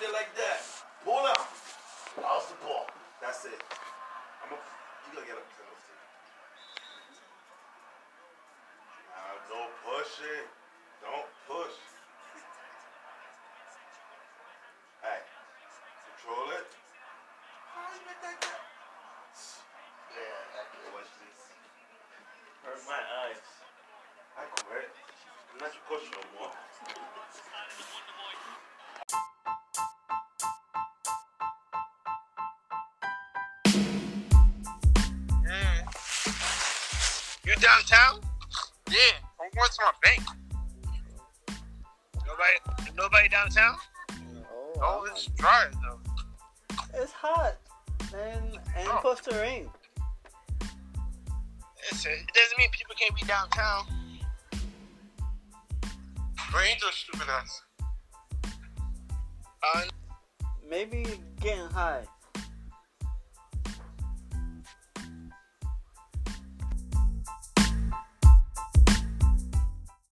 like that. Pull up. How's the ball? That's it. I'm a, you gotta get up to those two. Now, don't push it. Don't push. Hey, control it. How you make that? Yeah, I can watch this. Hurt my eyes. I quit. I'm not your coach no more. You downtown? Yeah, I'm going to my bank. Nobody, nobody downtown? Oh, Oh, it's dry though. it's hot. And, and Oh. supposed to rain. It doesn't mean people can't be downtown. Brains are stupid ass. Uh, Maybe getting high.